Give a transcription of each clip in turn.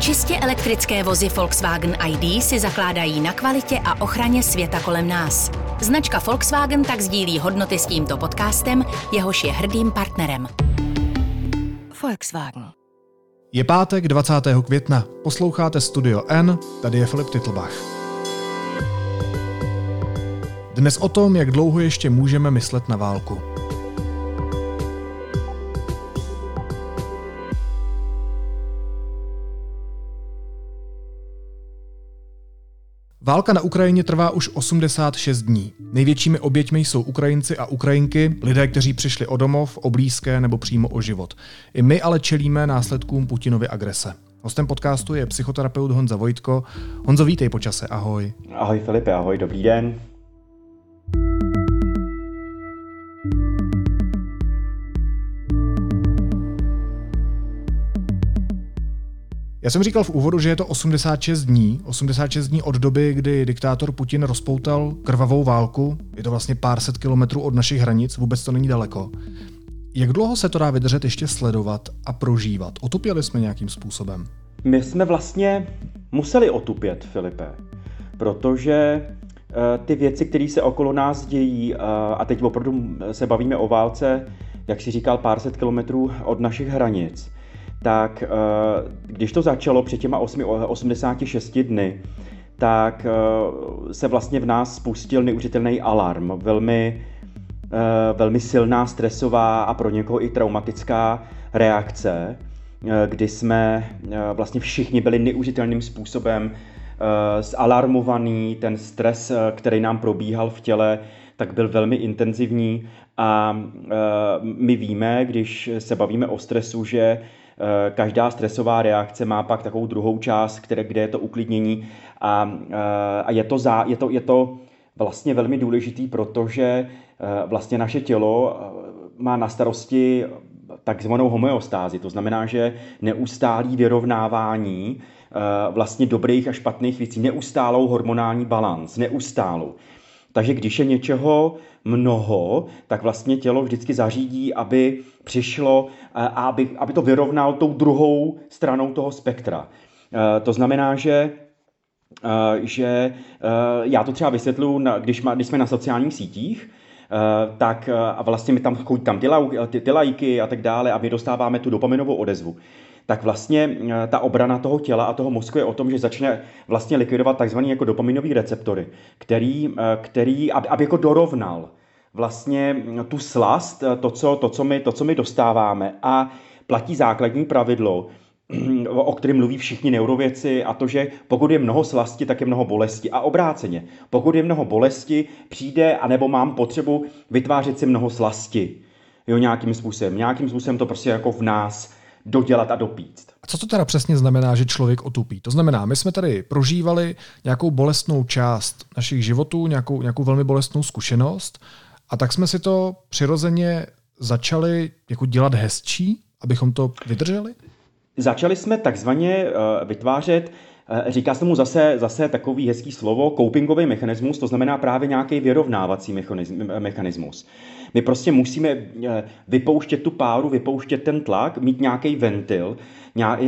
Čistě elektrické vozy Volkswagen ID si zakládají na kvalitě a ochraně světa kolem nás. Značka Volkswagen tak sdílí hodnoty s tímto podcastem, jehož je hrdým partnerem. Volkswagen. Je pátek 20. května. Posloucháte Studio N, tady je Filip Titlbach. Dnes o tom, jak dlouho ještě můžeme myslet na válku. Válka na Ukrajině trvá už 86 dní. Největšími oběťmi jsou Ukrajinci a Ukrajinky, lidé, kteří přišli o domov, o blízké nebo přímo o život. I my ale čelíme následkům Putinovy agrese. Hostem podcastu je psychoterapeut Honza Vojtko. Honzo, vítej po čase, ahoj. Ahoj Filipe, ahoj, dobrý den. Já jsem říkal v úvodu, že je to 86 dní, 86 dní od doby, kdy diktátor Putin rozpoutal krvavou válku. Je to vlastně pár set kilometrů od našich hranic, vůbec to není daleko. Jak dlouho se to dá vydržet ještě sledovat a prožívat? Otupěli jsme nějakým způsobem? My jsme vlastně museli otupět, Filipe, protože eh, ty věci, které se okolo nás dějí, eh, a teď opravdu se bavíme o válce, jak si říkal, pár set kilometrů od našich hranic, tak eh, když to začalo před těma 86 dny, tak eh, se vlastně v nás spustil neuvěřitelný alarm, velmi, eh, velmi silná, stresová a pro někoho i traumatická reakce, kdy jsme vlastně všichni byli neuvěřitelným způsobem zalarmovaný, ten stres, který nám probíhal v těle, tak byl velmi intenzivní. A my víme, když se bavíme o stresu, že Eh, každá stresová reakce má pak takovou druhou část, které, kde je to uklidnění a, eh, a je, to za, je, to, je to vlastně velmi důležitý, protože eh, vlastně naše tělo má na starosti takzvanou homeostázi, to znamená, že neustálý vyrovnávání vlastně dobrých a špatných věcí, neustálou hormonální balans, neustálou. Takže když je něčeho mnoho, tak vlastně tělo vždycky zařídí, aby přišlo a aby, aby to vyrovnal tou druhou stranou toho spektra. E, to znamená, že e, že e, já to třeba vysvětluji, když, když jsme na sociálních sítích, tak a vlastně mi tam chodí tam ty, ty, ty lajky a tak dále a my dostáváme tu dopaminovou odezvu tak vlastně ta obrana toho těla a toho mozku je o tom, že začne vlastně likvidovat takzvaný jako dopaminový receptory, který, který aby, aby jako dorovnal vlastně tu slast, to co, to, co my, to, co my dostáváme a platí základní pravidlo, o kterém mluví všichni neurověci, a to, že pokud je mnoho slasti, tak je mnoho bolesti. A obráceně, pokud je mnoho bolesti, přijde, anebo mám potřebu vytvářet si mnoho slasti. Jo, nějakým způsobem. Nějakým způsobem to prostě jako v nás dodělat a dopíct. A co to teda přesně znamená, že člověk otupí? To znamená, my jsme tady prožívali nějakou bolestnou část našich životů, nějakou, nějakou velmi bolestnou zkušenost a tak jsme si to přirozeně začali jako dělat hezčí, abychom to vydrželi? Začali jsme takzvaně uh, vytvářet eh, Říká se mu zase, zase takový hezký slovo, copingový mechanismus, to znamená právě nějaký vyrovnávací mechanismus. My prostě musíme eh, vypouštět tu páru, vypouštět ten tlak, mít nějaký ventil,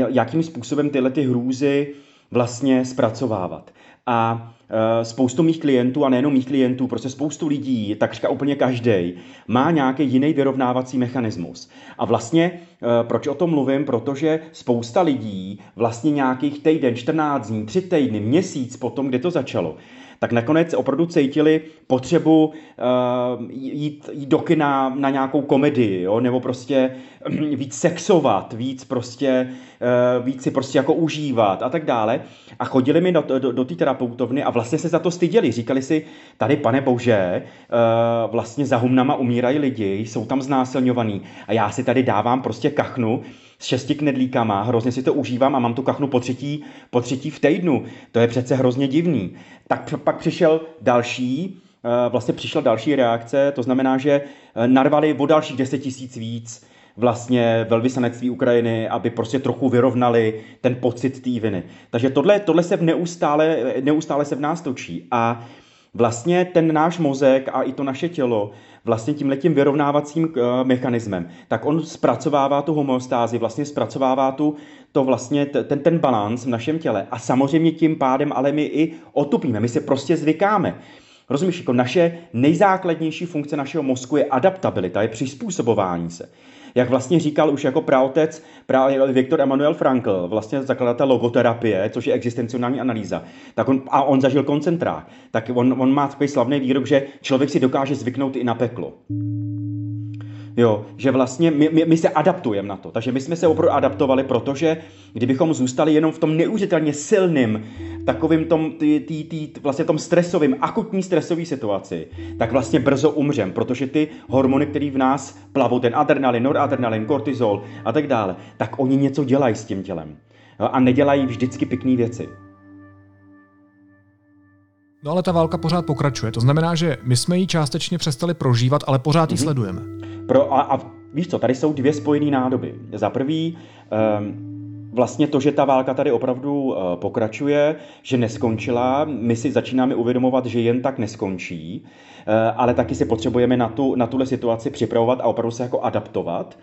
jakým způsobem tyhle ty hrůzy vlastně zpracovávat. A Eh, spoustu mých klientů, a nejenom mých klientů, prostě spoustu lidí, takřka úplně každý, má nějaký jiný vyrovnávací mechanismus. A vlastně, eh, proč o tom mluvím? Protože spousta lidí vlastně nějakých týden, 14 dní, 3 týdny, měsíc potom, kdy to začalo, tak nakonec opravdu cítili potřebu uh, jít, jít do kina na nějakou komedii, jo? nebo prostě víc sexovat, víc prostě, uh, víc si prostě jako užívat a tak dále. A chodili mi do, do, do té terapeutovny a vlastně se za to styděli. Říkali si, tady pane bože, uh, vlastně za humnama umírají lidi, jsou tam znásilňovaní a já si tady dávám prostě kachnu, s šesti knedlíkama, hrozně si to užívám a mám tu kachnu po třetí, po třetí v týdnu. To je přece hrozně divný. Tak pak přišel další, eh, vlastně přišla další reakce, to znamená, že eh, narvali o dalších 10 tisíc víc vlastně velvyslanectví Ukrajiny, aby prostě trochu vyrovnali ten pocit té viny. Takže tohle, tohle se v neustále, neustále se v nás točí. A vlastně ten náš mozek a i to naše tělo vlastně tím letím vyrovnávacím eh, mechanismem, tak on zpracovává tu homeostázi, vlastně zpracovává tu, to vlastně ten, ten balans v našem těle. A samozřejmě tím pádem ale my i otupíme, my se prostě zvykáme. Rozumíš, jako naše nejzákladnější funkce našeho mozku je adaptabilita, je přizpůsobování se. Jak vlastně říkal už jako praotec právě Viktor Emanuel Frankl, vlastně zakladatel logoterapie, což je existenciální analýza, tak on, a on zažil koncentrák, tak on, on má takový slavný výrok, že člověk si dokáže zvyknout i na peklo. Jo, že vlastně my, my, my se adaptujeme na to. Takže my jsme se opravdu adaptovali, protože kdybychom zůstali jenom v tom neuvěřitelně silným, takovým tom, tý, tý, tý, vlastně tom stresovým, akutní stresový situaci, tak vlastně brzo umřem, protože ty hormony, které v nás plavou, ten adrenalin, noradrenalin, kortizol a tak dále, tak oni něco dělají s tím tělem. Jo, a nedělají vždycky pěkné věci. No ale ta válka pořád pokračuje. To znamená, že my jsme ji částečně přestali prožívat, ale pořád ji mm-hmm. sledujeme. Pro, a, a víš co, tady jsou dvě spojené nádoby. Za prvý, um, vlastně to, že ta válka tady opravdu uh, pokračuje, že neskončila, my si začínáme uvědomovat, že jen tak neskončí, uh, ale taky si potřebujeme na, tu, na tuhle situaci připravovat a opravdu se jako adaptovat.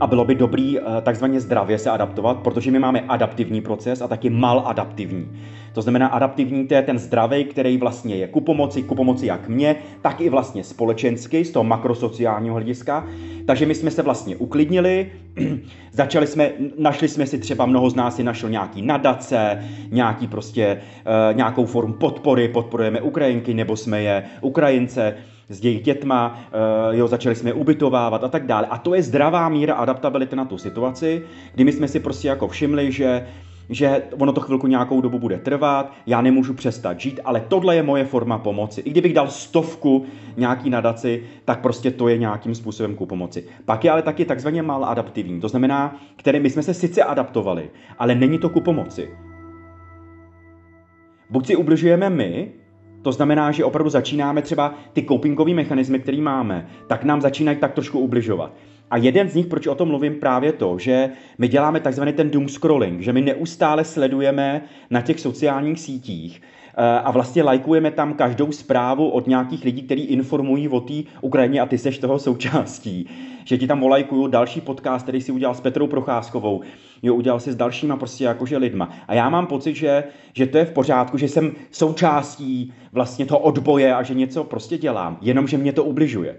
A bylo by dobrý uh, takzvaně zdravě se adaptovat, protože my máme adaptivní proces a taky maladaptivní. To znamená, adaptivní to je ten zdravý, který vlastně je ku pomoci, ku pomoci jak mě, tak i vlastně společensky, z toho makrosociálního hlediska. Takže my jsme se vlastně uklidnili, začali jsme, našli jsme si třeba, mnoho z nás si našel nějaký nadace, nějaký prostě, uh, nějakou formu podpory, podporujeme Ukrajinky, nebo jsme je Ukrajince, s jejich dětma, uh, jo, začali jsme je ubytovávat a tak dále. A to je zdravá míra adaptability na tu situaci, kdy my jsme si prostě jako všimli, že že ono to chvilku nějakou dobu bude trvat, já nemůžu přestat žít, ale tohle je moje forma pomoci. I kdybych dal stovku nějaký nadaci, tak prostě to je nějakým způsobem ku pomoci. Pak je ale taky takzvaně mal adaptivní, to znamená, který my jsme se sice adaptovali, ale není to ku pomoci. Buď si ubližujeme my, to znamená, že opravdu začínáme třeba ty copingové mechanismy, které máme, tak nám začínají tak trošku ubližovat. A jeden z nich, proč o tom mluvím, právě to, že my děláme takzvaný ten doom scrolling, že my neustále sledujeme na těch sociálních sítích eh, a vlastně lajkujeme tam každou zprávu od nějakých lidí, kteří informují o té Ukrajině a ty seš toho součástí. Že ti tam volajkuju další podcast, který si udělal s Petrou Procházkovou, jo, udělal si s dalšíma prostě jakože lidma. A já mám pocit, že, že to je v pořádku, že jsem součástí vlastně toho odboje a že něco prostě dělám, jenomže mě to ubližuje.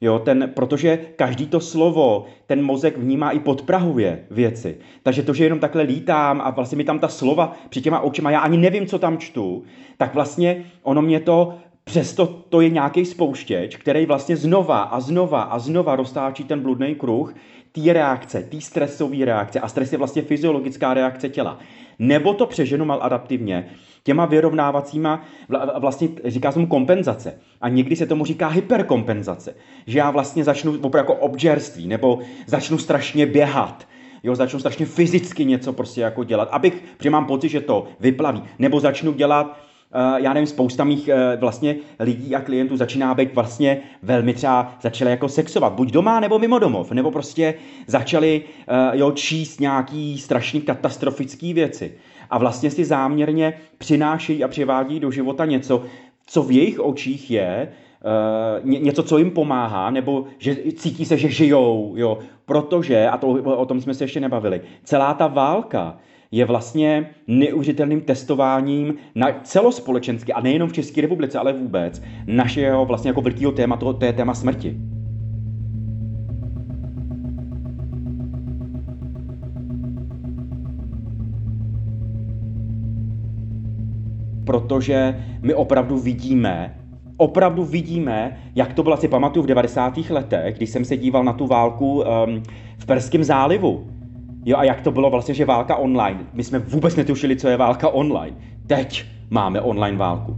Jo, ten, protože každý to slovo, ten mozek vnímá i podprahově věci. Takže to, že jenom takhle lítám a vlastně mi tam ta slova před těma očima, já ani nevím, co tam čtu, tak vlastně ono mě to Přesto to je nějaký spouštěč, který vlastně znova a znova a znova roztáčí ten bludný kruh té reakce, té stresové reakce. A stres je vlastně fyziologická reakce těla. Nebo to přeženu maladaptivně těma vyrovnávacíma, vlastně říká se mu kompenzace. A někdy se tomu říká hyperkompenzace. Že já vlastně začnu opravdu jako obžerství, nebo začnu strašně běhat, jo, začnu strašně fyzicky něco prostě jako dělat, abych, protože mám pocit, že to vyplaví, nebo začnu dělat já nevím, spousta mých uh, vlastně lidí a klientů začíná být vlastně velmi třeba začali jako sexovat, buď doma nebo mimo domov, nebo prostě začali uh, jo, číst nějaký strašně katastrofické věci. A vlastně si záměrně přinášejí a přivádí do života něco, co v jejich očích je uh, něco, co jim pomáhá, nebo že cítí se, že žijou, jo, protože, a to, o tom jsme se ještě nebavili, celá ta válka je vlastně neuvěřitelným testováním na celospolečensky, a nejenom v České republice, ale vůbec, našeho vlastně jako velkého tématu, to je téma smrti. protože my opravdu vidíme, opravdu vidíme, jak to bylo, si pamatuju v 90. letech, když jsem se díval na tu válku um, v Perském zálivu. Jo, a jak to bylo vlastně, že válka online. My jsme vůbec netušili, co je válka online. Teď máme online válku.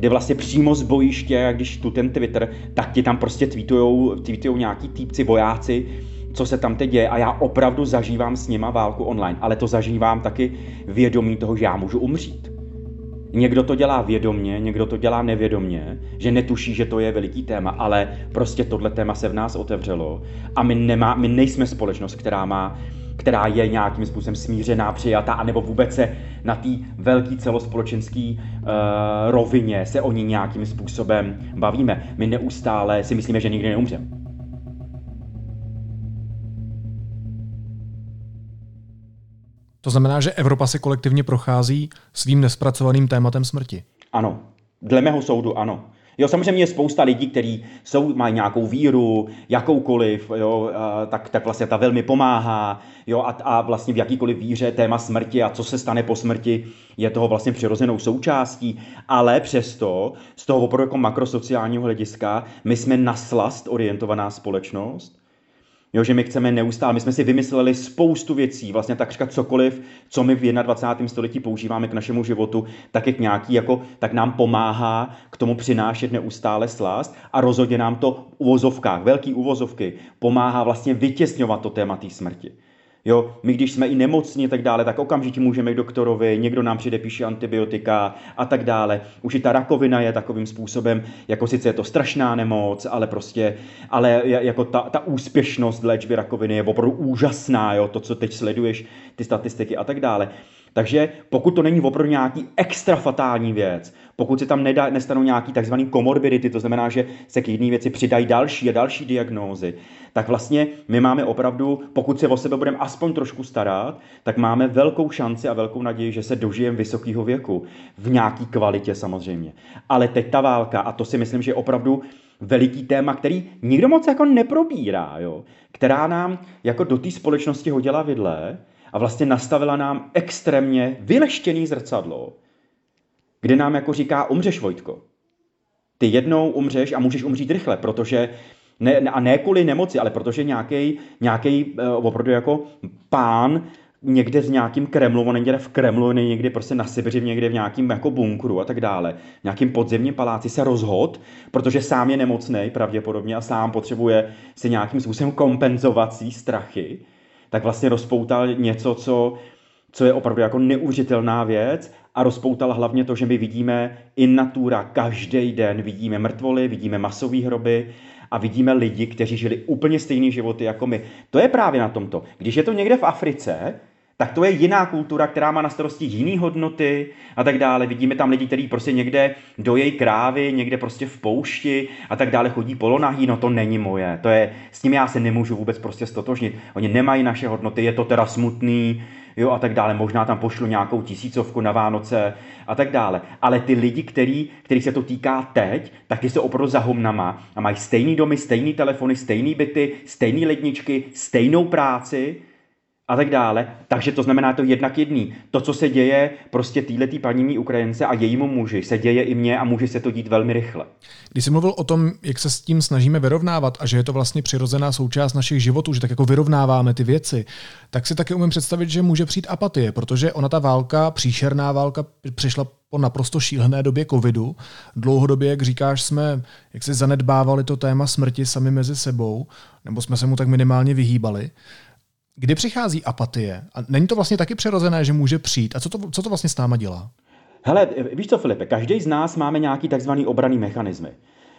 kde vlastně přímo z bojiště, když tu ten Twitter, tak ti tam prostě tweetujou, tweetujou nějaký týpci, vojáci, co se tam teď děje a já opravdu zažívám s nima válku online, ale to zažívám taky vědomí toho, že já můžu umřít. Někdo to dělá vědomně, někdo to dělá nevědomně, že netuší, že to je veliký téma, ale prostě tohle téma se v nás otevřelo a my, nemá, my nejsme společnost, která má která je nějakým způsobem smířená, přijatá, anebo vůbec se na té velké celospolečenské uh, rovině se o ní nějakým způsobem bavíme. My neustále si myslíme, že nikdy neumřeme. To znamená, že Evropa si kolektivně prochází svým nespracovaným tématem smrti. Ano, dle mého soudu ano. Jo, samozřejmě je spousta lidí, kteří jsou, mají nějakou víru, jakoukoliv, jo, tak, tak vlastně ta velmi pomáhá, jo, a, a vlastně v jakýkoliv víře téma smrti a co se stane po smrti je toho vlastně přirozenou součástí, ale přesto z toho opravdu jako makrosociálního hlediska my jsme na slast orientovaná společnost Jo, že my chceme neustále, my jsme si vymysleli spoustu věcí, vlastně takřka cokoliv, co my v 21. století používáme k našemu životu, tak jak nějaký, jako, tak nám pomáhá k tomu přinášet neustále slast a rozhodně nám to v uvozovkách, velký uvozovky, pomáhá vlastně vytěsňovat to téma té smrti. Jo, my když jsme i nemocní a tak dále, tak okamžitě můžeme k doktorovi, někdo nám předepíše antibiotika a tak dále. Už i ta rakovina je takovým způsobem, jako sice je to strašná nemoc, ale prostě, ale jako ta, ta úspěšnost léčby rakoviny je opravdu úžasná, jo, to, co teď sleduješ, ty statistiky a tak dále. Takže pokud to není opravdu nějaký extra fatální věc, pokud se tam nedá, nestanou nějaký takzvaný komorbidity, to znamená, že se k jedné věci přidají další a další diagnózy, tak vlastně my máme opravdu, pokud se o sebe budeme aspoň trošku starat, tak máme velkou šanci a velkou naději, že se dožijeme vysokého věku. V nějaký kvalitě samozřejmě. Ale teď ta válka, a to si myslím, že je opravdu veliký téma, který nikdo moc jako neprobírá, jo? která nám jako do té společnosti hodila vidle a vlastně nastavila nám extrémně vyleštěný zrcadlo, kde nám jako říká, umřeš Vojtko. Ty jednou umřeš a můžeš umřít rychle, protože ne, a ne kvůli nemoci, ale protože nějaký nějaký uh, opravdu jako pán někde v nějakým Kremlu, on někde v Kremlu, někde prostě na Sibiři, někde v nějakém jako bunkru a tak dále, v nějakým podzemním paláci se rozhod, protože sám je nemocný pravděpodobně a sám potřebuje si nějakým způsobem kompenzovat svý strachy, tak vlastně rozpoutal něco, co, co je opravdu jako neuvěřitelná věc a rozpoutal hlavně to, že my vidíme in natura každý den, vidíme mrtvoly, vidíme masové hroby a vidíme lidi, kteří žili úplně stejné životy jako my. To je právě na tomto. Když je to někde v Africe, tak to je jiná kultura, která má na starosti jiné hodnoty a tak dále. Vidíme tam lidi, kteří prostě někde dojejí krávy, někde prostě v poušti a tak dále chodí polonahý, no to není moje. To je, s tím já se nemůžu vůbec prostě stotožnit. Oni nemají naše hodnoty, je to teda smutný, jo, a tak dále. Možná tam pošlu nějakou tisícovku na Vánoce a tak dále. Ale ty lidi, který, který se to týká teď, tak ty jsou opravdu za humnama a mají stejný domy, stejný telefony, stejný byty, stejné ledničky, stejnou práci, a tak dále. Takže to znamená to jednak jedný. To, co se děje prostě týhletý paní Ukrajince a jejímu muži, se děje i mně a může se to dít velmi rychle. Když jsi mluvil o tom, jak se s tím snažíme vyrovnávat a že je to vlastně přirozená součást našich životů, že tak jako vyrovnáváme ty věci, tak si taky umím představit, že může přijít apatie, protože ona ta válka, příšerná válka, přišla po naprosto šílené době covidu. Dlouhodobě, jak říkáš, jsme jak si zanedbávali to téma smrti sami mezi sebou, nebo jsme se mu tak minimálně vyhýbali. Kdy přichází apatie? A není to vlastně taky přirozené, že může přijít? A co to, co to vlastně s náma dělá? Hele, víš co, Filipe, každý z nás máme nějaký takzvaný obraný mechanismy.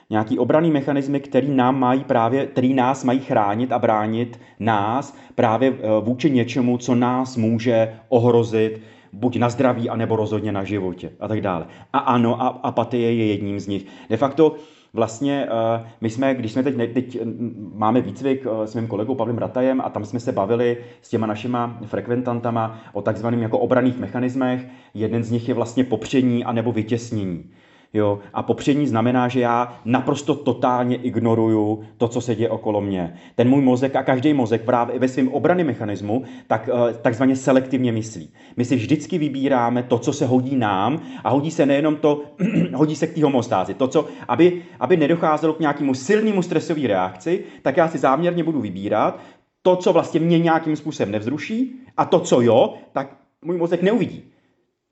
Nějaký obraný mechanismy, který nám mají právě, který nás mají chránit a bránit nás právě eh, vůči něčemu, co nás může ohrozit, buď na zdraví, anebo rozhodně na životě a tak dále. A ano, a apatie je jedním z nich. De facto vlastně uh, my jsme, když jsme teď, teď máme výcvik uh, s mým kolegou Pavlem Ratajem a tam jsme se bavili s těma našima frekventantama o takzvaným jako obraných mechanismech. Jeden z nich je vlastně popření anebo vytěsnění. Jo? A popření znamená, že já naprosto totálně ignoruju to, co se děje okolo mě. Ten můj mozek a každý mozek právě ve svém obrany mechanismu tak, eh, takzvaně selektivně myslí. My si vždycky vybíráme to, co se hodí nám a hodí se nejenom to, hodí se k té homostázi. To, co, aby, aby nedocházelo k nějakému silnému stresové reakci, tak já si záměrně budu vybírat to, co vlastně mě nějakým způsobem nevzruší a to, co jo, tak můj mozek neuvidí.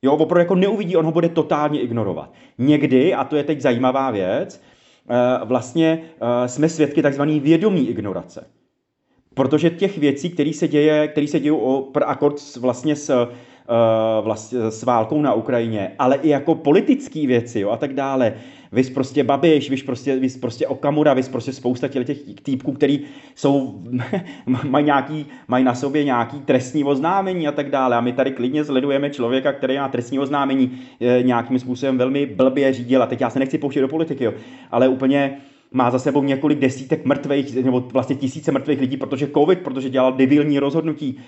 Jo, opravdu jako neuvidí, on ho bude totálně ignorovat. Někdy, a to je teď zajímavá věc, eh, vlastně eh, jsme svědky takzvané vědomí ignorace. Protože těch věcí, které se děje, které se dějí o akord vlastně s, vlastně s válkou na Ukrajině, ale i jako politické věci jo, a tak dále. Vy prostě Babiš, vy prostě, vy prostě Okamura, vy prostě spousta těch týpků, který jsou, mají, nějaký, mají na sobě nějaký trestní oznámení a tak dále. A my tady klidně sledujeme člověka, který má trestní oznámení e, nějakým způsobem velmi blbě řídil. A teď já se nechci pouštět do politiky, jo, ale úplně má za sebou několik desítek mrtvých, nebo vlastně tisíce mrtvých lidí, protože covid, protože dělal debilní rozhodnutí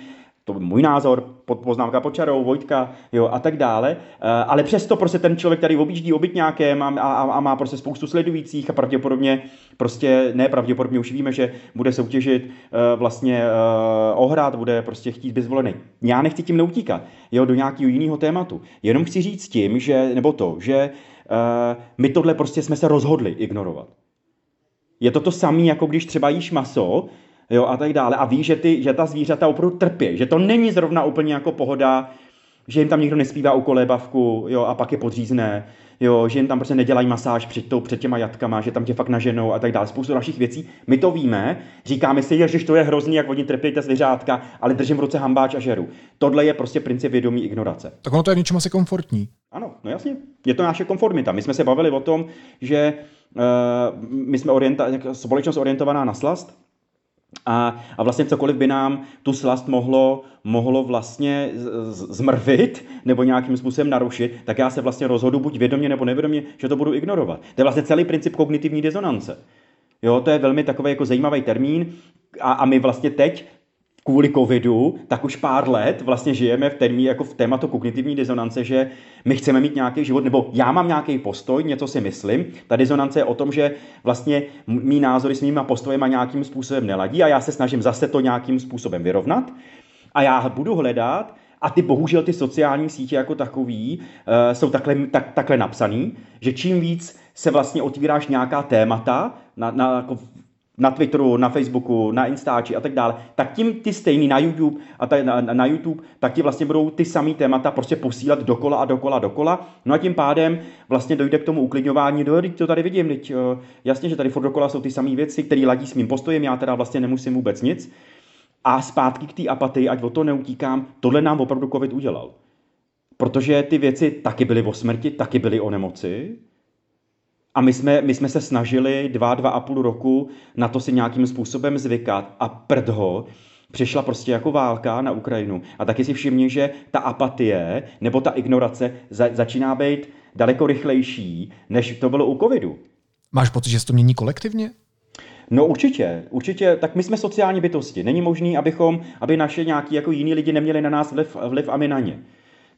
to byl můj názor, pod poznámka pod čarou, Vojtka, jo, a tak dále. Eh, ale přesto prostě ten člověk, který objíždí obytňákem a, a, a má prostě spoustu sledujících a pravděpodobně, prostě ne pravděpodobně, už víme, že bude soutěžit uh, vlastně uh, ohrad, bude prostě chtít být zvolený. Já nechci tím neutíkat, jo, do nějakého jiného tématu. Jenom chci říct tím, že, nebo to, že my tohle prostě jsme se rozhodli ignorovat. Je to to samé, jako když třeba jíš maso, jo, a tak dále. A ví, že, ty, že ta zvířata opravdu trpí, že to není zrovna úplně jako pohoda, že jim tam nikdo nespívá u kolébavku, jo, a pak je podřízne, jo, že jim tam prostě nedělají masáž před, tou, před těma jatkama, že tam tě fakt naženou a tak dále. Spoustu dalších věcí. My to víme, říkáme si, že to je hrozný, jak oni trpí ta zvířátka, ale držím v ruce hambáč a žeru. Tohle je prostě princip vědomí ignorace. Tak ono to je něčem asi komfortní. Ano, no jasně. Je to naše konformita. My jsme se bavili o tom, že uh, my jsme orienta- společnost orientovaná na slast, a, a vlastně cokoliv by nám tu slast mohlo, mohlo vlastně zmrvit nebo nějakým způsobem narušit, tak já se vlastně rozhodu buď vědomě nebo nevědomě, že to budu ignorovat. To je vlastně celý princip kognitivní dizonance. Jo, to je velmi takový jako zajímavý termín a, a my vlastně teď kvůli covidu, tak už pár let vlastně žijeme v termíně jako v tématu kognitivní disonance, že my chceme mít nějaký život, nebo já mám nějaký postoj, něco si myslím. Ta disonance je o tom, že vlastně mý názory s mýma postojema nějakým způsobem neladí a já se snažím zase to nějakým způsobem vyrovnat. A já budu hledat, a ty bohužel ty sociální sítě jako takový uh, jsou takhle, tak, takhle napsaný, že čím víc se vlastně otvíráš nějaká témata na, na, jako na Twitteru, na Facebooku, na Instači a tak dále, tak tím ty stejný na YouTube a ta, na, na YouTube, tak ti vlastně budou ty samý témata prostě posílat dokola a dokola a dokola. No a tím pádem vlastně dojde k tomu uklidňování, do, to tady vidím, teď, uh, jasně, že tady furt dokola jsou ty samé věci, které ladí s mým postojem, já teda vlastně nemusím vůbec nic. A zpátky k té apatii, ať o to neutíkám, tohle nám opravdu COVID udělal. Protože ty věci taky byly o smrti, taky byly o nemoci, a my jsme, my jsme se snažili dva, dva a půl roku na to si nějakým způsobem zvykat a prdho, přišla prostě jako válka na Ukrajinu. A taky si všimni, že ta apatie nebo ta ignorace za, začíná být daleko rychlejší, než to bylo u covidu. Máš pocit, že se to mění kolektivně? No určitě, určitě, tak my jsme sociální bytosti. Není možný, abychom, aby naše nějaký jako jiní lidi neměli na nás vliv, vliv a my na ně.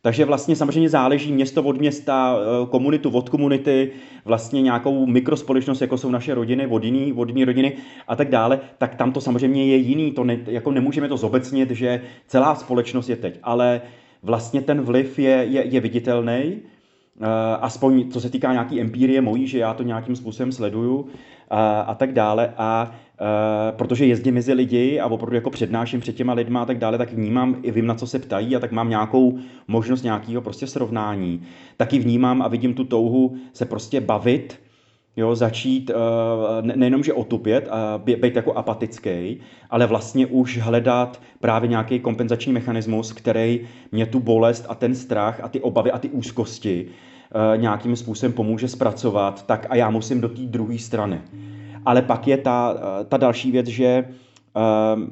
Takže vlastně samozřejmě záleží město od města, eh, komunitu od komunity, vlastně nějakou mikrospolečnost, jako jsou naše rodiny, vodní, vodní rodiny a tak dále, tak tam to samozřejmě je jiný, to ne, jako nemůžeme to zobecnit, že celá společnost je teď, ale vlastně ten vliv je, je, je viditelný, Uh, aspoň co se týká nějaký empírie mojí, že já to nějakým způsobem sleduju uh, a tak dále. A Eh, protože jezdím mezi lidi a opravdu jako přednáším před těma lidma a tak dále, tak vnímám i vím, na co se ptají a tak mám nějakou možnost nějakého prostě srovnání. Taky vnímám a vidím tu touhu se prostě bavit, jo, začít uh, nejenom, že otupět a být jako apatický, ale vlastně už hledat právě nějaký kompenzační mechanismus, který mě tu bolest a ten strach a ty obavy a ty úzkosti uh, nějakým způsobem pomůže zpracovat, tak a já musím do té druhé strany. Ale pak je ta, eh, ta další věc, že ehm,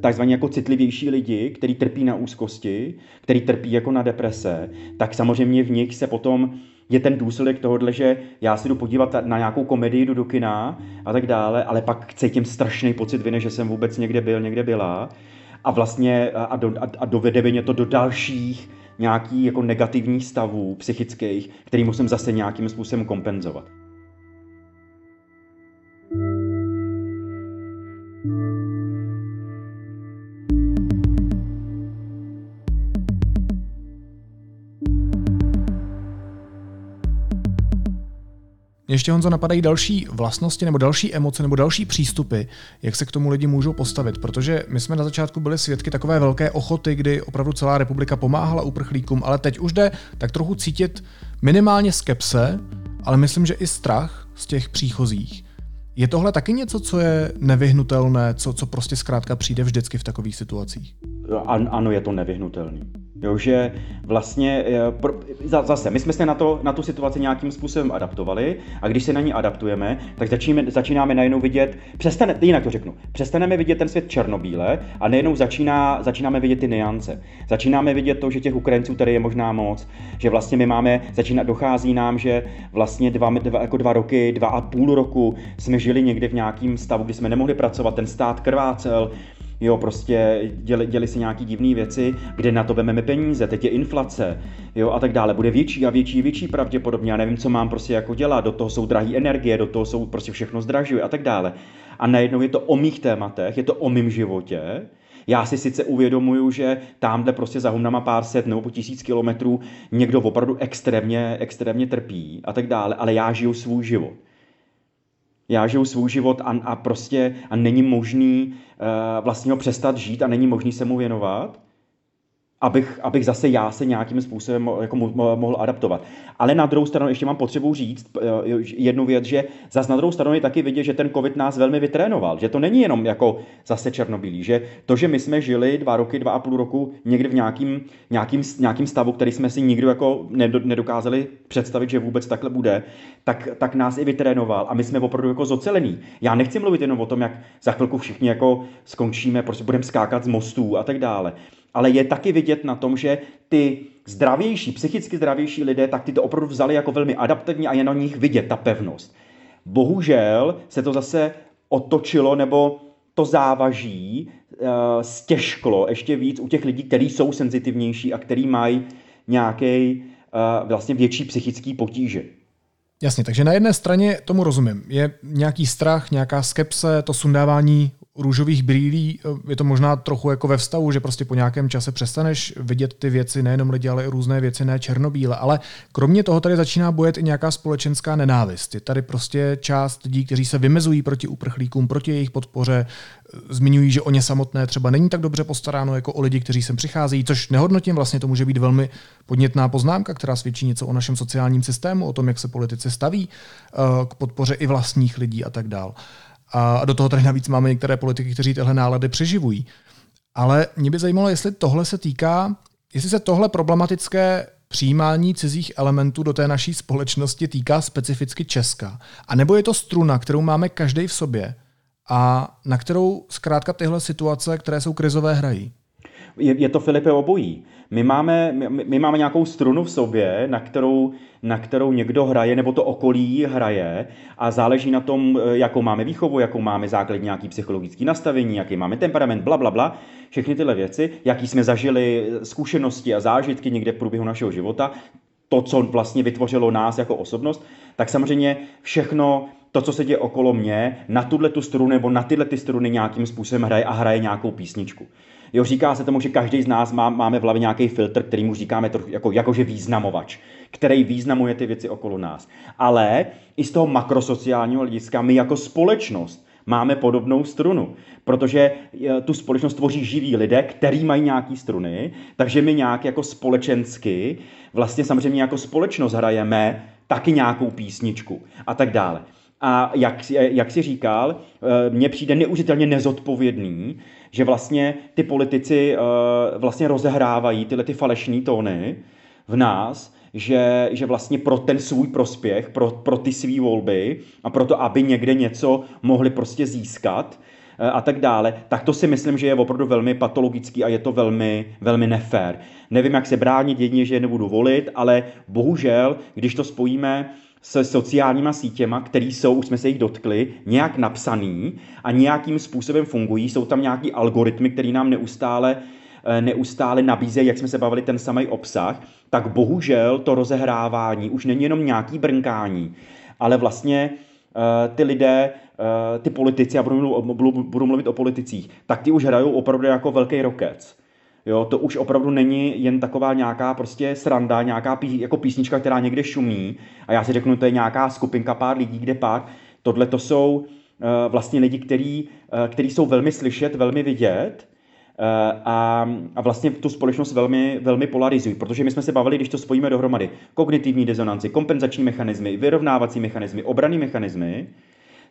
takzvaně jako citlivější lidi, kteří trpí na úzkosti, který trpí jako na deprese, tak samozřejmě v nich se potom je ten důsledek tohohle, že já si jdu podívat na nějakou komedii, jdu do kina a tak dále, ale pak cítím strašný pocit viny, že jsem vůbec někde byl, někde byla a vlastně a, do, a, a dovede mě to do dalších nějakých jako negativních stavů psychických, který musím zase nějakým způsobem kompenzovat. Ještě Honzo napadají další vlastnosti nebo další emoce nebo další přístupy, jak se k tomu lidi můžou postavit, protože my jsme na začátku byli svědky takové velké ochoty, kdy opravdu celá republika pomáhala uprchlíkům, ale teď už jde tak trochu cítit minimálně skepse, ale myslím, že i strach z těch příchozích. Je tohle taky něco, co je nevyhnutelné, co, co prostě zkrátka přijde vždycky v takových situacích? Ano, je to nevyhnutelné. Jo, že vlastně eh, zase, my jsme se na, to, na tu situaci nějakým způsobem adaptovali a když se na ní adaptujeme, tak začínáme, začínáme najednou vidět, přestane, jinak to řeknu, přestaneme vidět ten svět černobíle a najednou začíná, začínáme vidět ty niance. Začínáme vidět to, že těch Ukrajinců tady je možná moc, že vlastně my máme, začíná, dochází nám, že vlastně dva, dva, jako dva roky, dva a půl roku jsme žili někde v nějakém stavu, kdy jsme nemohli pracovat, ten stát krvácel, jo, prostě děli, děli si nějaký divné věci, kde na to vememe peníze, teď je inflace, jo, a tak dále. Bude větší a větší, větší pravděpodobně, já nevím, co mám prostě jako dělat, do toho jsou drahé energie, do toho jsou prostě všechno zdražuje a tak dále. A najednou je to o mých tématech, je to o mém životě, já si sice uvědomuju, že tamhle prostě za humnama pár set nebo po tisíc kilometrů někdo opravdu extrémně, extrémně trpí a tak dále, ale já žiju svůj život já žiju svůj život a, a prostě a není možný uh, vlastně ho přestat žít a není možný se mu věnovat abych, abych zase já se nějakým způsobem jako mohl adaptovat. Ale na druhou stranu ještě mám potřebu říct eh, jednu věc, že zase na druhou stranu je taky vidět, že ten covid nás velmi vytrénoval, že to není jenom jako zase černobílý, že to, že my jsme žili dva roky, dva a půl roku někdy v nějakým, nějakým, nějakým stavu, který jsme si nikdo jako nedokázali představit, že vůbec takhle bude, tak, tak nás i vytrénoval a my jsme opravdu jako zocelení. Já nechci mluvit jenom o tom, jak za chvilku všichni jako skončíme, prostě budeme skákat z mostů a tak dále ale je taky vidět na tom, že ty zdravější, psychicky zdravější lidé, tak ty to opravdu vzali jako velmi adaptivní a je na nich vidět ta pevnost. Bohužel se to zase otočilo, nebo to závaží uh, stěžklo ještě víc u těch lidí, kteří jsou senzitivnější a kteří mají nějaký uh, vlastně větší psychický potíže. Jasně, takže na jedné straně tomu rozumím. Je nějaký strach, nějaká skepse, to sundávání růžových brýlí je to možná trochu jako ve vztahu, že prostě po nějakém čase přestaneš vidět ty věci, nejenom lidi, ale i různé věci, ne černobíle. Ale kromě toho tady začíná bojet i nějaká společenská nenávist. Je tady prostě část lidí, kteří se vymezují proti uprchlíkům, proti jejich podpoře, zmiňují, že o ně samotné třeba není tak dobře postaráno jako o lidi, kteří sem přicházejí, což nehodnotím, vlastně to může být velmi podnětná poznámka, která svědčí něco o našem sociálním systému, o tom, jak se politici staví eh, k podpoře i vlastních lidí a tak dále. A do toho tady navíc máme některé politiky, kteří tyhle nálady přeživují. Ale mě by zajímalo, jestli tohle se týká, jestli se tohle problematické přijímání cizích elementů do té naší společnosti týká specificky Česka. A nebo je to struna, kterou máme každý v sobě a na kterou zkrátka tyhle situace, které jsou krizové, hrají? Je, je to Filipe obojí. My máme, my, my máme nějakou strunu v sobě, na kterou, na kterou někdo hraje, nebo to okolí hraje a záleží na tom, eh, jakou máme výchovu, jakou máme základní nějaký psychologický nastavení, jaký máme temperament, bla, bla, bla. Všechny tyhle věci, jaký jsme zažili eh, zkušenosti a zážitky někde v průběhu našeho života, to, co vlastně vytvořilo nás jako osobnost, tak samozřejmě všechno to, co se děje okolo mě, na tuhle tu strunu nebo na tyhle ty struny nějakým způsobem hraje a hraje nějakou písničku. Jo, říká se tomu, že každý z nás má, máme v hlavě nějaký filtr, který mu říkáme trochu jako, jakože významovač, který významuje ty věci okolo nás. Ale i z toho makrosociálního hlediska my jako společnost máme podobnou strunu, protože e, tu společnost tvoří živí lidé, který mají nějaký struny, takže my nějak jako společensky, vlastně samozřejmě jako společnost hrajeme taky nějakou písničku a tak dále. A jak, jak si říkal, e, mně přijde neuvěřitelně nezodpovědný, že vlastně ty politici uh, vlastně rozehrávají tyhle ty falešní tóny v nás, že, že vlastně pro ten svůj prospěch, pro, pro ty své volby a pro to, aby někde něco mohli prostě získat uh, a tak dále, tak to si myslím, že je opravdu velmi patologický a je to velmi, velmi nefér. Nevím, jak se bránit jedině, že je nebudu volit, ale bohužel, když to spojíme se sociálníma sítěma, které jsou, už jsme se jich dotkli, nějak napsaný a nějakým způsobem fungují. Jsou tam nějaký algoritmy, které nám neustále eh, neustále nabízejí, jak jsme se bavili, ten samý obsah, tak bohužel to rozehrávání už není jenom nějaký brnkání, ale vlastně uh, ty lidé, uh, ty politici, já budu, budu, budu mluvit o politicích, tak ty už hrajou opravdu jako velký rokec. Jo, to už opravdu není jen taková nějaká prostě sranda, nějaká pí, jako písnička, která někde šumí. A já si řeknu, to je nějaká skupinka pár lidí, kde pak. Tohle to jsou uh, vlastně lidi, který, uh, který jsou velmi slyšet, velmi vidět uh, a, a vlastně tu společnost velmi, velmi polarizují, protože my jsme se bavili, když to spojíme dohromady, kognitivní dezonanci, kompenzační mechanismy, vyrovnávací mechanismy, obraný mechanismy,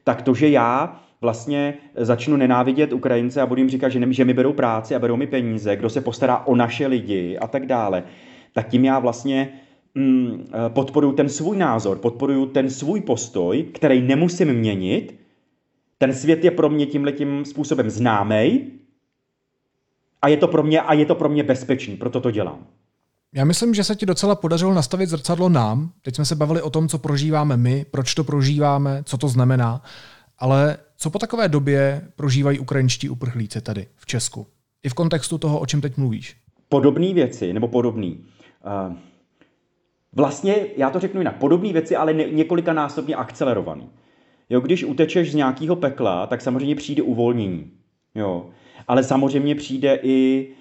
tak to, že já vlastně začnu nenávidět Ukrajince a budu jim říkat, že, ne, že mi berou práci a berou mi peníze, kdo se postará o naše lidi a tak dále, tak tím já vlastně mm, podporuju ten svůj názor, podporuju ten svůj postoj, který nemusím měnit. Ten svět je pro mě tímhletím způsobem známej a je to pro mě, a je to pro mě bezpečný, proto to dělám. Já myslím, že se ti docela podařilo nastavit zrcadlo nám. Teď jsme se bavili o tom, co prožíváme my, proč to prožíváme, co to znamená. Ale co po takové době prožívají ukrajinští uprchlíci tady v Česku? I v kontextu toho, o čem teď mluvíš. Podobné věci, nebo podobný. Uh, vlastně, já to řeknu jinak, podobné věci, ale několika násobně akcelerovaný. Jo, když utečeš z nějakého pekla, tak samozřejmě přijde uvolnění. Jo. Ale samozřejmě přijde i Eh,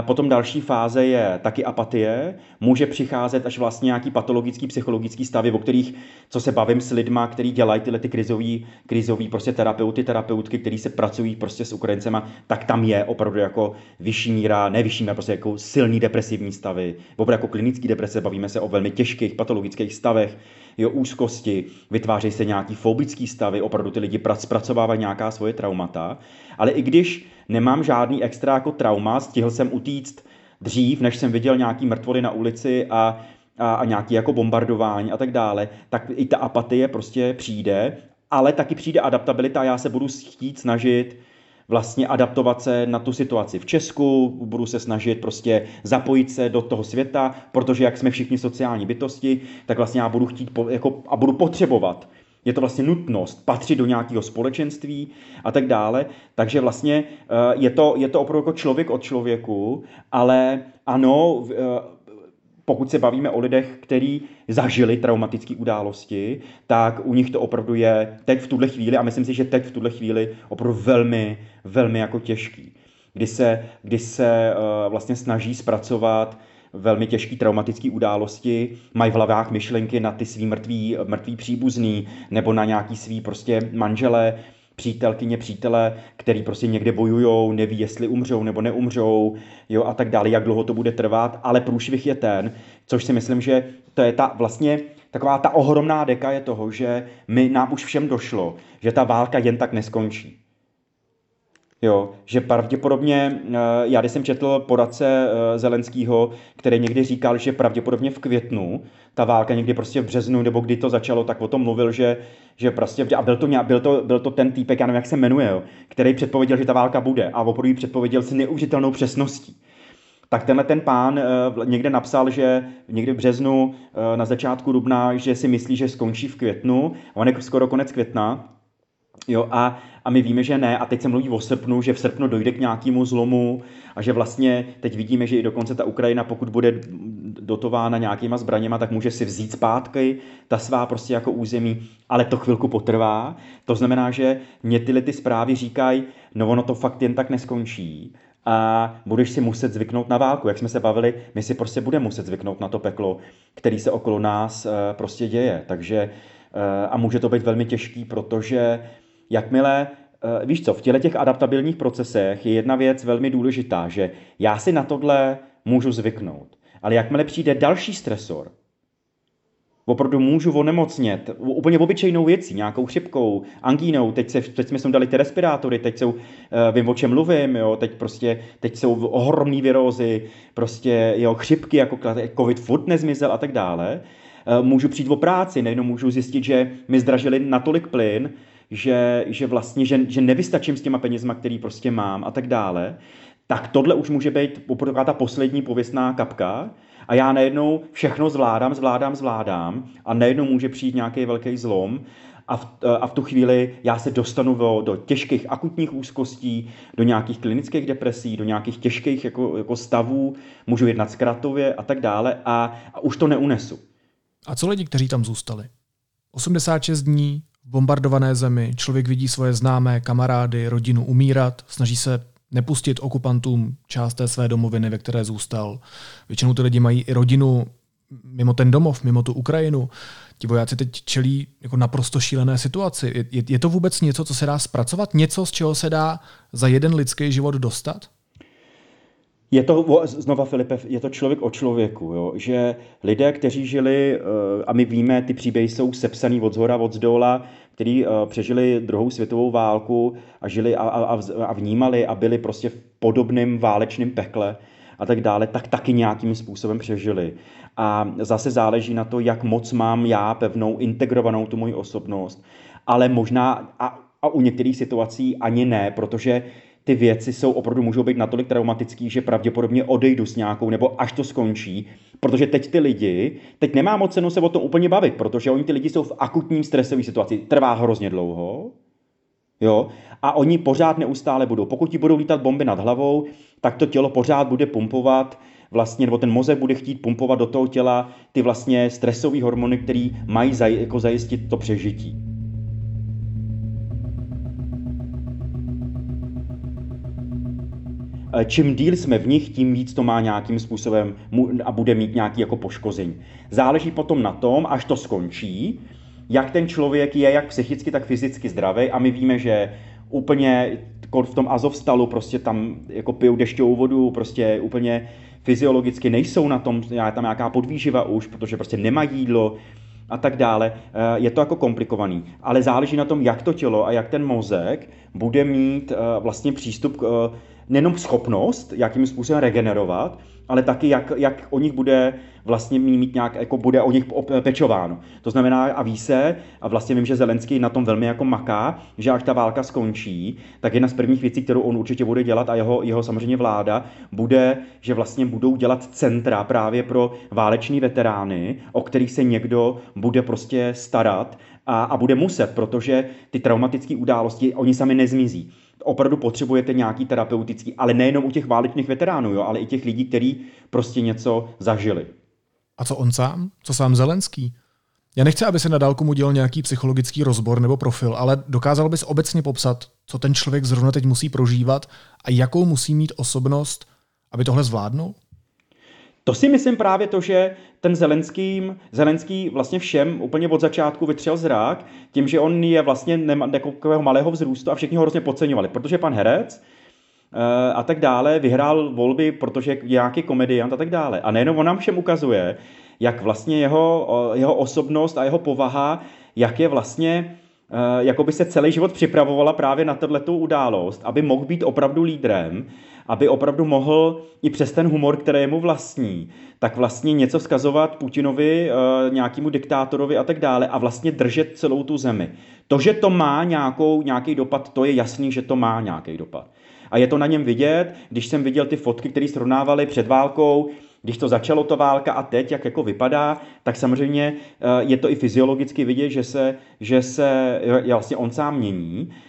potom další fáze je taky apatie. Může přicházet až vlastně nějaký patologický, psychologický stavy, o kterých, co se bavím s lidma, kteří dělají tyhle ty krizový, krizový prostě terapeuty, terapeutky, kteří se pracují prostě s Ukrajincema, tak tam je opravdu jako vyšší míra, ne vyšší míra, prostě jako silný depresivní stavy. Opravdu jako klinický deprese, bavíme se o velmi těžkých patologických stavech, jo, úzkosti, vytvářejí se nějaký fobický stavy, opravdu ty lidi zpracovávají nějaká svoje traumata. Ale i když nemám žádný extra jako trauma, stihl jsem utíct dřív, než jsem viděl nějaký mrtvoly na ulici a, a, a nějaký jako bombardování a tak dále, tak i ta apatie prostě přijde, ale taky přijde adaptabilita a já se budu chtít snažit vlastně adaptovat se na tu situaci v Česku, budu se snažit prostě zapojit se do toho světa, protože jak jsme všichni sociální bytosti, tak vlastně já budu chtít jako, a budu potřebovat je to vlastně nutnost patřit do nějakého společenství a tak dále. Takže vlastně eh, je to, je to opravdu jako člověk od člověku, ale ano, eh, pokud se bavíme o lidech, kteří zažili traumatické události, tak u nich to opravdu je teď v tuhle chvíli, a myslím si, že teď v tuhle chvíli opravdu velmi, velmi jako těžký. Kdy se, kdy se uh, vlastně snaží zpracovat velmi těžké traumatické události, mají v hlavách myšlenky na ty svý mrtvý, mrtvý příbuzný nebo na nějaký svý prostě manžele, přítelkyně, přítele, který prostě někde bojujou, neví, jestli umřou nebo neumřou, jo, a tak dále, jak dlouho to bude trvat, ale průšvih je ten, což si myslím, že to je ta vlastně taková ta ohromná deka je toho, že my nám už všem došlo, že ta válka jen tak neskončí. Jo, že pravděpodobně, eh, já když jsem četl poradce eh, Zelenského, který někdy říkal, že pravděpodobně v květnu, ta válka někdy prostě v březnu, nebo kdy to začalo, tak o tom mluvil, že, že prostě, a byl to, byl to, byl to ten týpek, já nevím, jak se jmenuje, jo, který předpověděl, že ta válka bude a opravdu předpověděl s neužitelnou přesností. Tak tenhle ten pán uh, někde napsal, že někdy v březnu, na začátku dubna, že si myslí, že skončí v květnu, a on je skoro konec května, Jo, a, a my víme, že ne. A teď se mluví o srpnu, že v srpnu dojde k nějakému zlomu a že vlastně teď vidíme, že i dokonce ta Ukrajina, pokud bude dotována nějakýma zbraněma, tak může si vzít zpátky ta svá prostě jako území, ale to chvilku potrvá. To znamená, že mě tyhle ty zprávy říkají, no ono to fakt jen tak neskončí a budeš si muset zvyknout na válku. Jak jsme se bavili, my si prostě budeme muset zvyknout na to peklo, který se okolo nás eh, prostě děje. Takže eh, a může to být velmi těžký, protože jakmile eh, víš co, v těle těch adaptabilních procesech je jedna věc velmi důležitá, že já si na tohle můžu zvyknout. Ale jakmile přijde další stresor, opravdu můžu onemocnět úplně obyčejnou věcí, nějakou chřipkou, angínou, teď, se, teď jsme dali ty respirátory, teď jsou, eh, vím, o čem mluvím, jo, teď prostě, teď jsou ohromné virózy, prostě, jo, chřipky, jako covid furt nezmizel a tak dále. Eh, můžu přijít o práci, nejenom můžu zjistit, že mi zdražili natolik plyn, že, že vlastně, že, že nevystačím s těma penězma, který prostě mám a tak dále, tak tohle už může být opravdu ta poslední pověstná kapka a já najednou všechno zvládám, zvládám, zvládám a najednou může přijít nějaký velký zlom a v, a v tu chvíli já se dostanu do, do těžkých akutních úzkostí, do nějakých klinických depresí, do nějakých těžkých jako, jako stavů, můžu jednat zkratově a tak dále a, a už to neunesu. A co lidi, kteří tam zůstali? 86 dní v bombardované zemi člověk vidí svoje známé, kamarády, rodinu umírat, snaží se nepustit okupantům část té své domoviny, ve které zůstal. Většinou ty lidi mají i rodinu mimo ten domov, mimo tu Ukrajinu. Ti vojáci teď čelí jako naprosto šílené situaci. Je, je, je to vůbec něco, co se dá zpracovat? Něco, z čeho se dá za jeden lidský život dostat? Je to, znova Filipe, je to člověk o člověku, jo? že lidé, kteří žili, eh, a my víme, ty příběhy jsou sepsaný od zhora, od zdola, kteří přežili druhou světovou válku a žili a, a, a vnímali a byli prostě v podobném válečném pekle a tak dále, tak taky nějakým způsobem přežili. A zase záleží na to, jak moc mám já pevnou, integrovanou tu moji osobnost, ale možná a, a u některých situací ani ne, protože ty věci jsou opravdu můžou být natolik traumatický, že pravděpodobně odejdu s nějakou, nebo až to skončí, protože teď ty lidi, teď nemá moc cenu se o tom úplně bavit, protože oni ty lidi jsou v akutním stresové situaci, trvá hrozně dlouho, jo, a oni pořád neustále budou. Pokud ti budou lítat bomby nad hlavou, tak to tělo pořád bude pumpovat, vlastně, nebo ten mozek bude chtít pumpovat do toho těla ty vlastně stresové hormony, které mají zaj, jako zajistit to přežití. Čím díl jsme v nich, tím víc to má nějakým způsobem a bude mít nějaký jako poškození. Záleží potom na tom, až to skončí, jak ten člověk je jak psychicky, tak fyzicky zdravý a my víme, že úplně v tom Azovstalu prostě tam jako pijou dešťovou vodu, prostě úplně fyziologicky nejsou na tom, je tam nějaká podvýživa už, protože prostě nemají jídlo a tak dále. Eh, je to jako komplikovaný, ale záleží na tom, jak to tělo a jak ten mozek bude mít eh, vlastně přístup k nejenom schopnost, jakým způsobem regenerovat, ale taky jak, jak o nich bude vlastně mít nějak, jako bude o nich pečováno. To znamená a ví se, a vlastně vím, že Zelenský na tom velmi jako maká, že až ta válka skončí, tak jedna z prvních věcí, kterou on určitě bude dělat a jeho, jeho samozřejmě vláda, bude, že vlastně budou dělat centra právě pro váleční veterány, o kterých se někdo bude prostě starat a, a bude muset, protože ty traumatické události, oni sami nezmizí opravdu potřebujete nějaký terapeutický, ale nejenom u těch válečných veteránů, jo, ale i těch lidí, kteří prostě něco zažili. A co on sám? Co sám Zelenský? Já nechci, aby se na dálku mu dělal nějaký psychologický rozbor nebo profil, ale dokázal bys obecně popsat, co ten člověk zrovna teď musí prožívat a jakou musí mít osobnost, aby tohle zvládnul? To si myslím právě to, že ten Zelenský, Zelenský vlastně všem úplně od začátku vytřel zrák tím, že on je vlastně takového malého vzrůstu a všichni ho hrozně podceňovali, protože pan herec eh, a tak dále vyhrál volby, protože je nějaký komediant a tak dále. A nejenom on nám všem ukazuje, jak vlastně jeho, jeho osobnost a jeho povaha, jak je vlastně eh, jako by se celý život připravovala právě na tato událost, aby mohl být opravdu lídrem aby opravdu mohl i přes ten humor, který je mu vlastní, tak vlastně něco vzkazovat Putinovi, eh, nějakému diktátorovi a tak dále a vlastně držet celou tu zemi. To, že to má nějakou, nějaký dopad, to je jasný, že to má nějaký dopad. A je to na něm vidět, když jsem viděl ty fotky, které srovnávali před válkou, když to začalo to válka a teď, jak jako vypadá, tak samozřejmě eh, je to i fyziologicky vidět, že se, že se vlastně on sám mění Eh,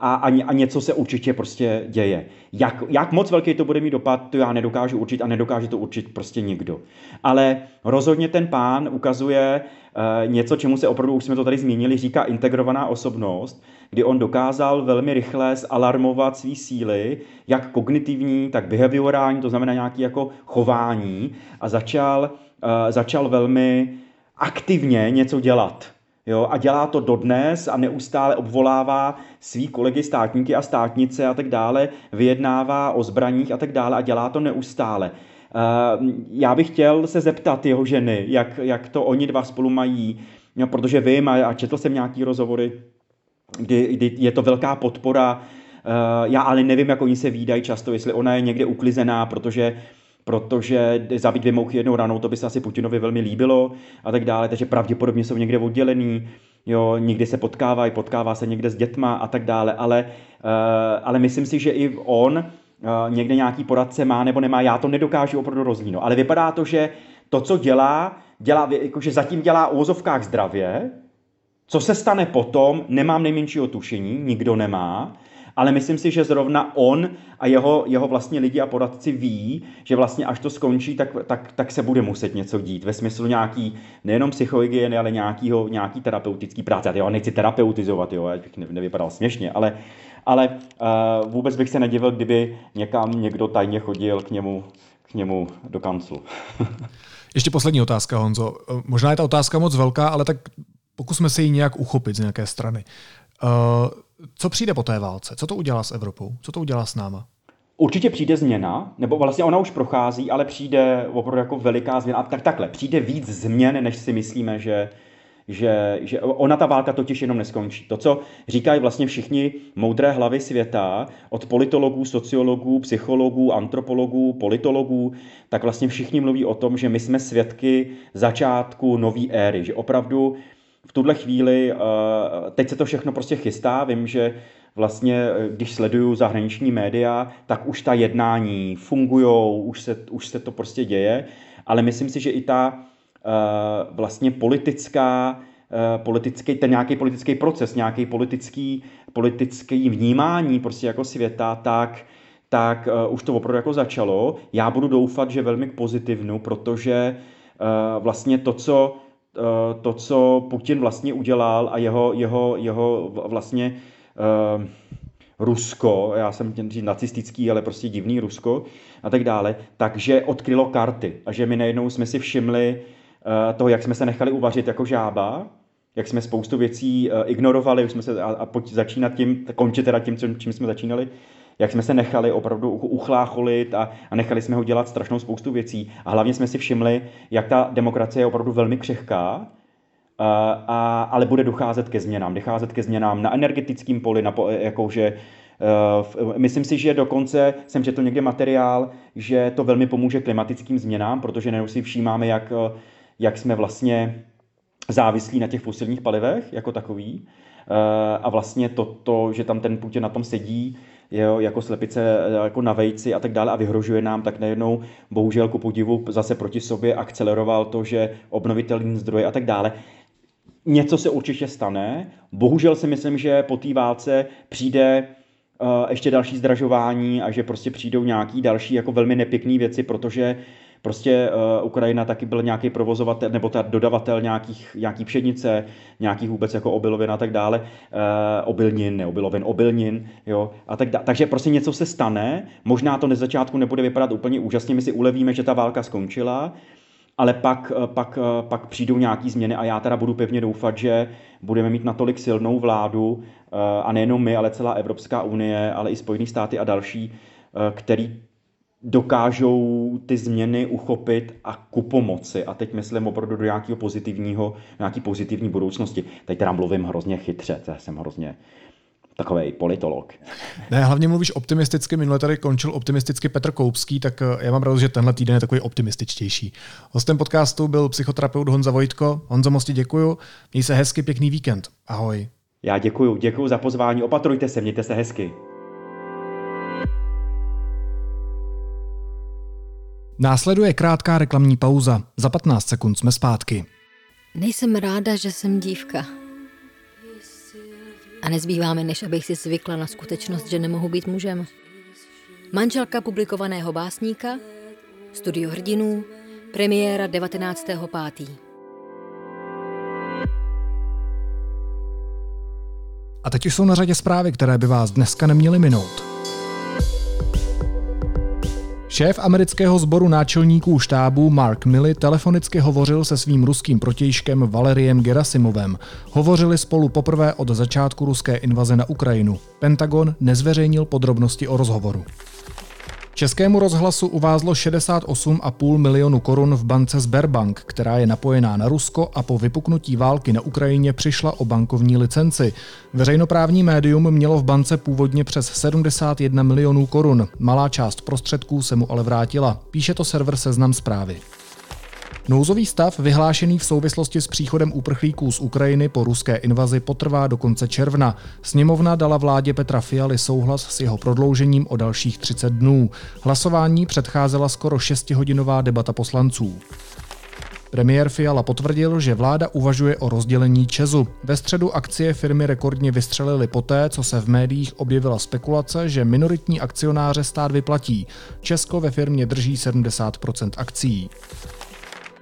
a, a, a něco se určitě prostě děje. Jak, jak moc velký to bude mít dopad, to já nedokážu určit a nedokáže to určit prostě nikdo. Ale rozhodně ten pán ukazuje uh, něco, čemu se opravdu, už jsme to tady zmínili, říká integrovaná osobnost, kdy on dokázal velmi rychle zalarmovat svý síly, jak kognitivní, tak behaviorální, to znamená nějaký jako chování a začal, uh, začal velmi aktivně něco dělat. Jo, a dělá to dodnes a neustále obvolává svý kolegy státníky a státnice a tak dále, vyjednává o zbraních a tak dále a dělá to neustále. Uh, já bych chtěl se zeptat jeho ženy, jak, jak to oni dva spolu mají, protože vím a, a četl jsem nějaký rozhovory, kdy, kdy je to velká podpora, uh, já ale nevím, jak oni se výdají často, jestli ona je někde uklizená, protože protože zabít dvě mouchy jednou ranou, to by se asi Putinovi velmi líbilo a tak dále, takže pravděpodobně jsou někde oddělený, jo, někdy se potkávají, potkává se někde s dětma a tak dále, ale, uh, ale myslím si, že i on uh, někde nějaký poradce má nebo nemá, já to nedokážu opravdu rozdíl. No. Ale vypadá to, že to, co dělá, dělá, jakože zatím dělá o zdravě, co se stane potom, nemám nejmenšího tušení, nikdo nemá, ale myslím si, že zrovna on a jeho, jeho vlastně lidi a poradci ví, že vlastně až to skončí, tak, tak, tak se bude muset něco dít ve smyslu nějaký nejenom psychohygieny, ale nějakýho, nějaký terapeutický práce. Já nechci terapeutizovat, jo, abych nevypadal směšně, ale, ale uh, vůbec bych se nedivil, kdyby někam někdo tajně chodil k němu, k němu do kanclu. Ještě poslední otázka, Honzo. Možná je ta otázka moc velká, ale tak pokusme se ji nějak uchopit z nějaké strany. Uh, co přijde po té válce? Co to udělá s Evropou? Co to udělá s náma? Určitě přijde změna, nebo vlastně ona už prochází, ale přijde opravdu jako veliká změna. Tak takhle, přijde víc změn, než si myslíme, že, že, že ona ta válka totiž jenom neskončí. To, co říkají vlastně všichni moudré hlavy světa, od politologů, sociologů, psychologů, antropologů, politologů, tak vlastně všichni mluví o tom, že my jsme svědky začátku nové éry, že opravdu v tuhle chvíli, eh, teď se to všechno prostě chystá, vím, že vlastně, eh, když sleduju zahraniční média, tak už ta jednání fungují, už se, už se to prostě děje, ale myslím si, že i ta eh, vlastně politická, politický, ten nějaký politický proces, nějaký politický, politický vnímání prostě jako světa, tak, tak uh, už to opravdu jako začalo. Já budu doufat, že velmi k pozitivnu, protože uh, vlastně to, co to, co Putin vlastně udělal a jeho, jeho, jeho vlastně uh, Rusko, já jsem chtěl říct nacistický, ale prostě divný Rusko a tak dále, takže odkrylo karty. A že my najednou jsme si všimli uh, toho, jak jsme se nechali uvařit jako žába, jak jsme spoustu věcí uh, ignorovali, už jsme se, a, a pojď začínat tím, končit teda tím, čím jsme začínali, jak jsme se nechali opravdu uchlácholit a, a nechali jsme ho dělat strašnou spoustu věcí. A hlavně jsme si všimli, jak ta demokracie je opravdu velmi křehká, a, a, ale bude docházet ke změnám. Docházet ke změnám na energetickém poli, na, jakože Uh, myslím si, že dokonce jsem četl někde materiál, že to velmi pomůže klimatickým změnám, protože najednou si všímáme, jak, jak jsme vlastně závislí na těch fosilních palivech jako takový. Uh, a vlastně to, to, že tam ten Putin na tom sedí, jo, jako slepice jako na vejci a tak dále a vyhrožuje nám, tak najednou bohužel ku podivu zase proti sobě akceleroval to, že obnovitelný zdroje a tak dále. Něco se určitě stane. Bohužel si myslím, že po té válce přijde uh, ještě další zdražování a že prostě přijdou nějaký další jako velmi nepěkné věci, protože Prostě uh, Ukrajina taky byl nějaký provozovatel nebo ta dodavatel nějakých, nějaký pšenice, nějakých vůbec jako obilovin a tak dále, uh, obilnin, ne obilovin, obilnin, jo, a tak dále. Takže prostě něco se stane, možná to na začátku nebude vypadat úplně úžasně, my si ulevíme, že ta válka skončila, ale pak, eh, pak, pak přijdou nějaký změny a já teda budu pevně doufat, že budeme mít natolik silnou vládu a nejenom my, ale celá Evropská unie, ale i Spojené státy a další, který dokážou ty změny uchopit a ku pomoci. A teď myslím opravdu do nějakého pozitivního, nějaký pozitivní budoucnosti. Teď teda mluvím hrozně chytře, já jsem hrozně takový politolog. Ne, hlavně mluvíš optimisticky, minule tady končil optimisticky Petr Koupský, tak eh, já mám radost, že tenhle týden je takový optimističtější. Hostem podcastu byl psychoterapeut Honza Vojtko. Honzo, moc ti děkuju. Měj se hezky, pěkný víkend. Ahoj. Já děkuju, děkuju za pozvání. Opatrujte se, mějte se hezky. Následuje krátká reklamní pauza. Za 15 sekund jsme zpátky. Nejsem ráda, že jsem dívka. A nezbývá mi, než abych si zvykla na skutečnost, že nemohu být mužem. Manželka publikovaného básníka, studio hrdinů, premiéra 19.5. A teď už jsou na řadě zprávy, které by vás dneska neměly minout. Šéf amerického sboru náčelníků štábu Mark Milley telefonicky hovořil se svým ruským protějškem Valeriem Gerasimovem. Hovořili spolu poprvé od začátku ruské invaze na Ukrajinu. Pentagon nezveřejnil podrobnosti o rozhovoru. Českému rozhlasu uvázlo 68,5 milionu korun v bance Sberbank, která je napojená na Rusko a po vypuknutí války na Ukrajině přišla o bankovní licenci. Veřejnoprávní médium mělo v bance původně přes 71 milionů korun. Malá část prostředků se mu ale vrátila. Píše to server Seznam zprávy. Nouzový stav, vyhlášený v souvislosti s příchodem uprchlíků z Ukrajiny po ruské invazi, potrvá do konce června. Sněmovna dala vládě Petra Fialy souhlas s jeho prodloužením o dalších 30 dnů. Hlasování předcházela skoro 6-hodinová debata poslanců. Premiér Fiala potvrdil, že vláda uvažuje o rozdělení Česu. Ve středu akcie firmy rekordně vystřelily poté, co se v médiích objevila spekulace, že minoritní akcionáře stát vyplatí. Česko ve firmě drží 70 akcí.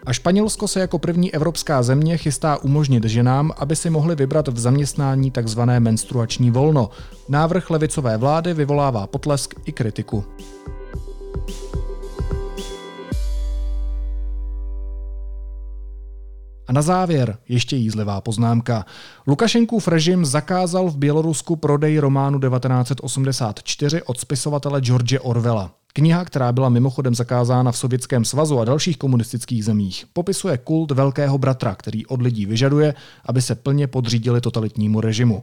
A Španělsko se jako první evropská země chystá umožnit ženám, aby si mohly vybrat v zaměstnání tzv. menstruační volno. Návrh levicové vlády vyvolává potlesk i kritiku. A na závěr ještě jízlivá poznámka. Lukašenkův režim zakázal v Bělorusku prodej románu 1984 od spisovatele George Orwella. Kniha, která byla mimochodem zakázána v Sovětském svazu a dalších komunistických zemích, popisuje kult velkého bratra, který od lidí vyžaduje, aby se plně podřídili totalitnímu režimu.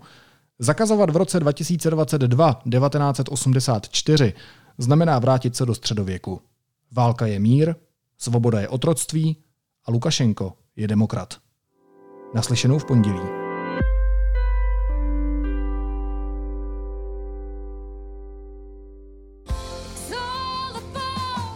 Zakazovat v roce 2022 1984 znamená vrátit se do středověku. Válka je mír, svoboda je otroctví a Lukašenko je demokrat. Naslyšenou v pondělí.